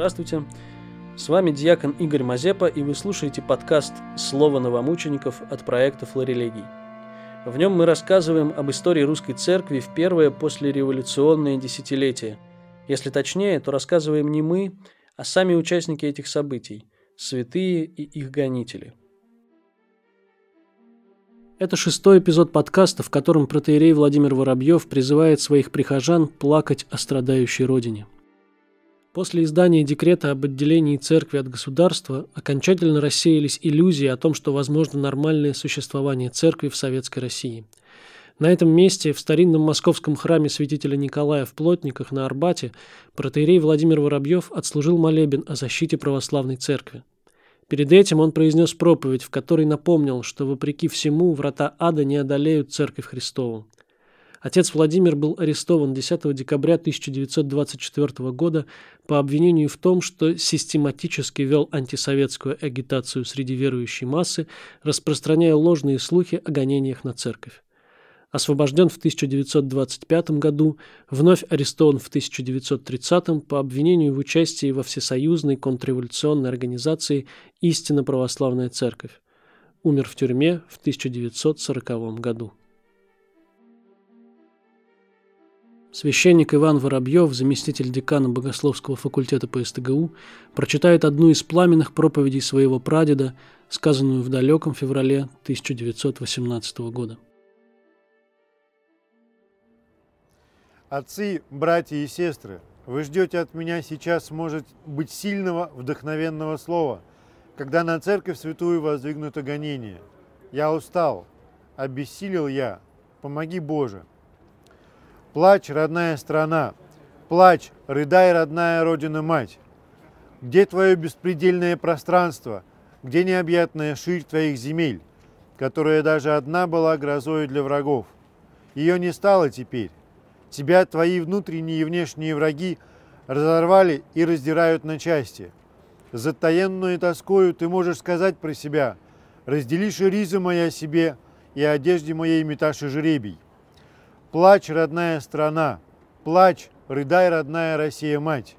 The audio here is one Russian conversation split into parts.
Здравствуйте. С вами диакон Игорь Мазепа, и вы слушаете подкаст «Слово новомучеников» от проекта «Флорелегий». В нем мы рассказываем об истории русской церкви в первое послереволюционное десятилетие. Если точнее, то рассказываем не мы, а сами участники этих событий – святые и их гонители. Это шестой эпизод подкаста, в котором протеерей Владимир Воробьев призывает своих прихожан плакать о страдающей родине – После издания декрета об отделении церкви от государства окончательно рассеялись иллюзии о том, что возможно нормальное существование церкви в Советской России. На этом месте, в старинном московском храме святителя Николая в Плотниках на Арбате, протеерей Владимир Воробьев отслужил молебен о защите православной церкви. Перед этим он произнес проповедь, в которой напомнил, что вопреки всему врата ада не одолеют церковь Христову. Отец Владимир был арестован 10 декабря 1924 года по обвинению в том, что систематически вел антисоветскую агитацию среди верующей массы, распространяя ложные слухи о гонениях на церковь. Освобожден в 1925 году, вновь арестован в 1930 по обвинению в участии во всесоюзной контрреволюционной организации «Истинно православная церковь». Умер в тюрьме в 1940 году. Священник Иван Воробьев, заместитель декана Богословского факультета по СТГУ, прочитает одну из пламенных проповедей своего прадеда, сказанную в далеком феврале 1918 года. Отцы, братья и сестры, вы ждете от меня сейчас, может быть, сильного, вдохновенного слова, когда на церковь святую воздвигнуто гонение. Я устал, обессилел я, помоги Боже. Плачь, родная страна, плачь, рыдай, родная родина-мать. Где твое беспредельное пространство, где необъятная ширь твоих земель, которая даже одна была грозой для врагов? Ее не стало теперь. Тебя твои внутренние и внешние враги разорвали и раздирают на части. Затаенную тоскою ты можешь сказать про себя «Раздели риза моя себе, и одежде моей меташи жребий». Плачь, родная страна, плачь, рыдай, родная Россия-мать.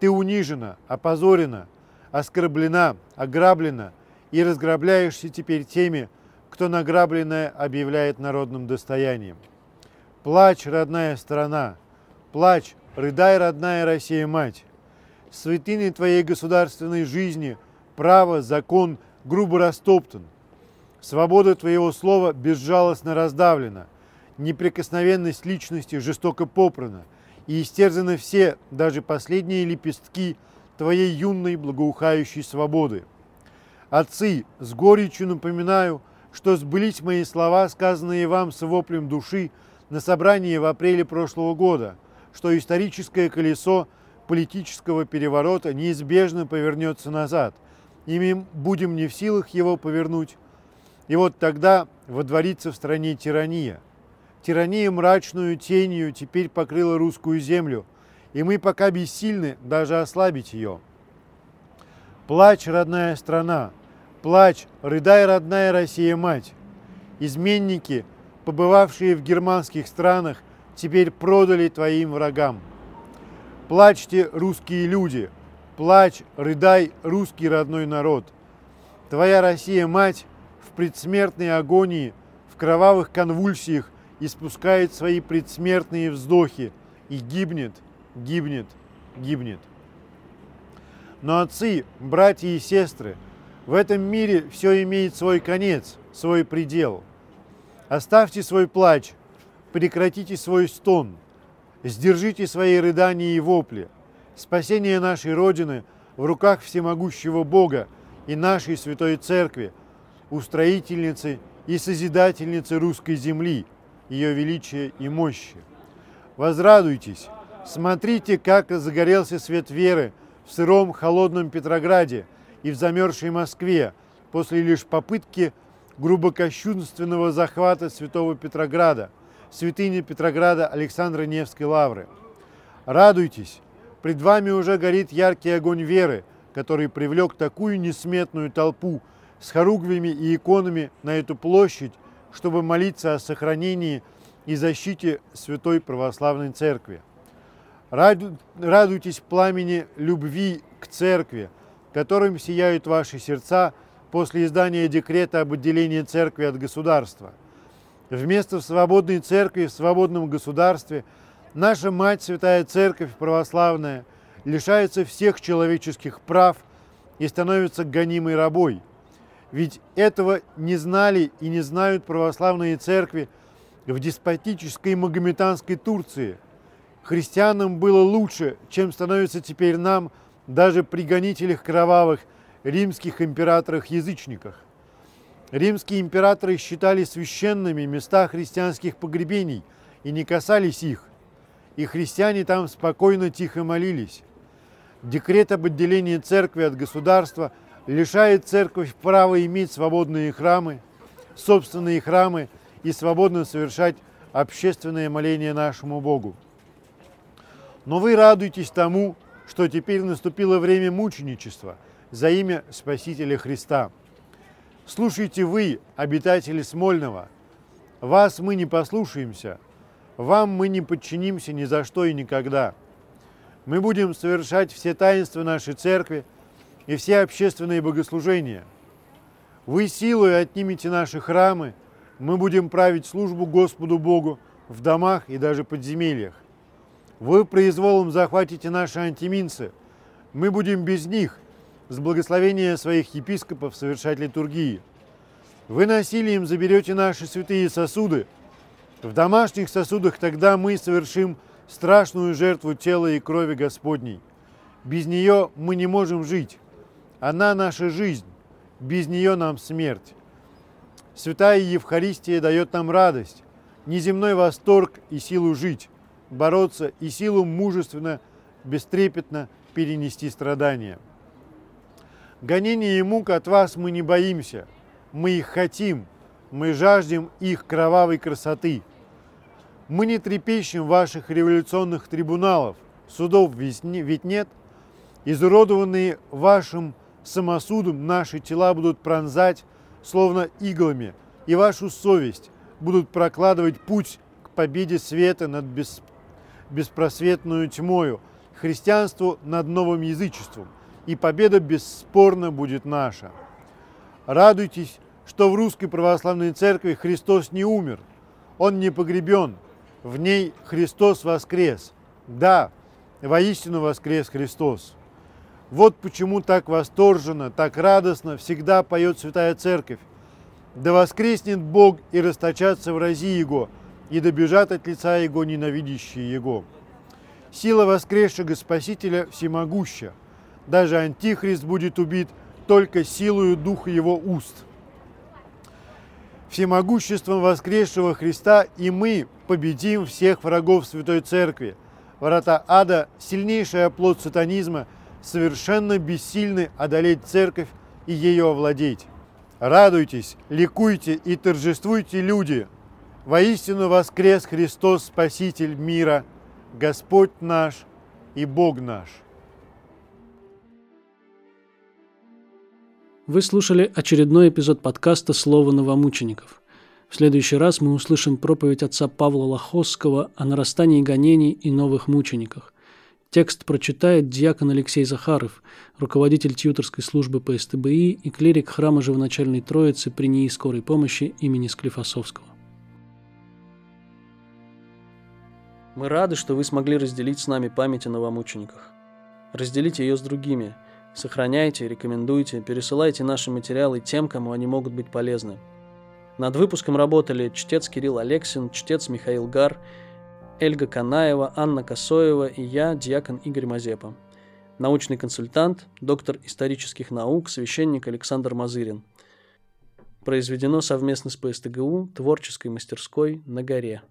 Ты унижена, опозорена, оскорблена, ограблена и разграбляешься теперь теми, кто награбленное объявляет народным достоянием. Плачь, родная страна, плачь, рыдай, родная Россия-мать. Святыни твоей государственной жизни право, закон грубо растоптан. Свобода твоего слова безжалостно раздавлена – неприкосновенность личности жестоко попрана, и истерзаны все, даже последние лепестки твоей юной благоухающей свободы. Отцы, с горечью напоминаю, что сбылись мои слова, сказанные вам с воплем души на собрании в апреле прошлого года, что историческое колесо политического переворота неизбежно повернется назад, и мы будем не в силах его повернуть. И вот тогда водворится в стране тирания – Тирания мрачную тенью теперь покрыла русскую землю, и мы пока бессильны даже ослабить ее. Плачь, родная страна, плачь, рыдай, родная Россия-мать. Изменники, побывавшие в германских странах, теперь продали твоим врагам. Плачьте, русские люди, плачь, рыдай, русский родной народ. Твоя Россия-мать в предсмертной агонии, в кровавых конвульсиях испускает свои предсмертные вздохи и гибнет, гибнет, гибнет. Но отцы, братья и сестры, в этом мире все имеет свой конец, свой предел. Оставьте свой плач, прекратите свой стон, сдержите свои рыдания и вопли. Спасение нашей Родины в руках всемогущего Бога и нашей Святой Церкви, устроительницы и созидательницы русской земли – ее величия и мощи. Возрадуйтесь, смотрите, как загорелся свет веры в сыром холодном Петрограде и в замерзшей Москве после лишь попытки грубокощунственного захвата святого Петрограда, святыни Петрограда Александра Невской лавры. Радуйтесь, пред вами уже горит яркий огонь веры, который привлек такую несметную толпу с хоругвями и иконами на эту площадь чтобы молиться о сохранении и защите Святой Православной Церкви. Радуйтесь пламени любви к церкви, которым сияют ваши сердца после издания декрета об отделении церкви от государства. Вместо свободной церкви в свободном государстве наша Мать Святая Церковь Православная лишается всех человеческих прав и становится гонимой рабой. Ведь этого не знали и не знают православные церкви в деспотической магометанской Турции. Христианам было лучше, чем становится теперь нам – даже при гонителях кровавых римских императорах-язычниках. Римские императоры считали священными места христианских погребений и не касались их, и христиане там спокойно тихо молились. Декрет об отделении церкви от государства лишает церковь права иметь свободные храмы, собственные храмы и свободно совершать общественное моление нашему Богу. Но вы радуйтесь тому, что теперь наступило время мученичества за имя Спасителя Христа. Слушайте вы, обитатели Смольного, вас мы не послушаемся, вам мы не подчинимся ни за что и никогда. Мы будем совершать все таинства нашей церкви и все общественные богослужения. Вы силой отнимете наши храмы, мы будем править службу Господу Богу в домах и даже подземельях. Вы произволом захватите наши антиминцы. Мы будем без них, с благословения своих епископов, совершать литургии. Вы насилием заберете наши святые сосуды. В домашних сосудах тогда мы совершим страшную жертву тела и крови Господней. Без нее мы не можем жить. Она наша жизнь. Без нее нам смерть. Святая Евхаристия дает нам радость, неземной восторг и силу жить бороться и силу мужественно, бестрепетно перенести страдания. Гонения и мук от вас мы не боимся, мы их хотим, мы жаждем их кровавой красоты. Мы не трепещем ваших революционных трибуналов, судов ведь нет. Изуродованные вашим самосудом наши тела будут пронзать, словно иглами, и вашу совесть будут прокладывать путь к победе света над бес беспросветную тьмою, христианству над новым язычеством, и победа бесспорно будет наша. Радуйтесь, что в Русской Православной Церкви Христос не умер, Он не погребен, в ней Христос воскрес. Да, воистину воскрес Христос. Вот почему так восторженно, так радостно всегда поет Святая Церковь. Да воскреснет Бог и расточатся врази Его – и добежат от лица Его ненавидящие Его. Сила воскресшего Спасителя всемогуща. Даже Антихрист будет убит только силою Духа Его уст. Всемогуществом воскресшего Христа и мы победим всех врагов Святой Церкви. Врата ада, сильнейший оплот сатанизма, совершенно бессильны одолеть Церковь и ее овладеть. Радуйтесь, ликуйте и торжествуйте, люди, Воистину воскрес Христос, Спаситель мира, Господь наш и Бог наш. Вы слушали очередной эпизод подкаста «Слово новомучеников». В следующий раз мы услышим проповедь отца Павла Лохосского о нарастании гонений и новых мучениках. Текст прочитает диакон Алексей Захаров, руководитель тьюторской службы по СТБИ и клирик храма Живоначальной Троицы при НИИ скорой помощи имени Склифосовского. Мы рады, что вы смогли разделить с нами память о новомучениках. Разделите ее с другими. Сохраняйте, рекомендуйте, пересылайте наши материалы тем, кому они могут быть полезны. Над выпуском работали чтец Кирилл Алексин, чтец Михаил Гар, Эльга Канаева, Анна Косоева и я, диакон Игорь Мазепа. Научный консультант, доктор исторических наук, священник Александр Мазырин. Произведено совместно с ПСТГУ творческой мастерской на горе.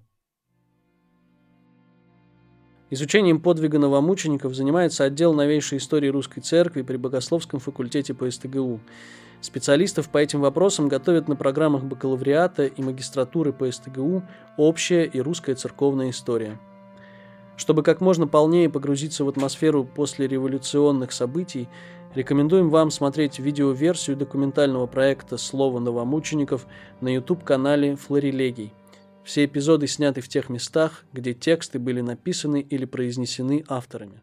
Изучением подвига новомучеников занимается отдел новейшей истории русской церкви при Богословском факультете по СТГУ. Специалистов по этим вопросам готовят на программах бакалавриата и магистратуры по СТГУ «Общая и русская церковная история». Чтобы как можно полнее погрузиться в атмосферу послереволюционных событий, рекомендуем вам смотреть видеоверсию документального проекта «Слово новомучеников» на YouTube-канале «Флорилегий». Все эпизоды сняты в тех местах, где тексты были написаны или произнесены авторами.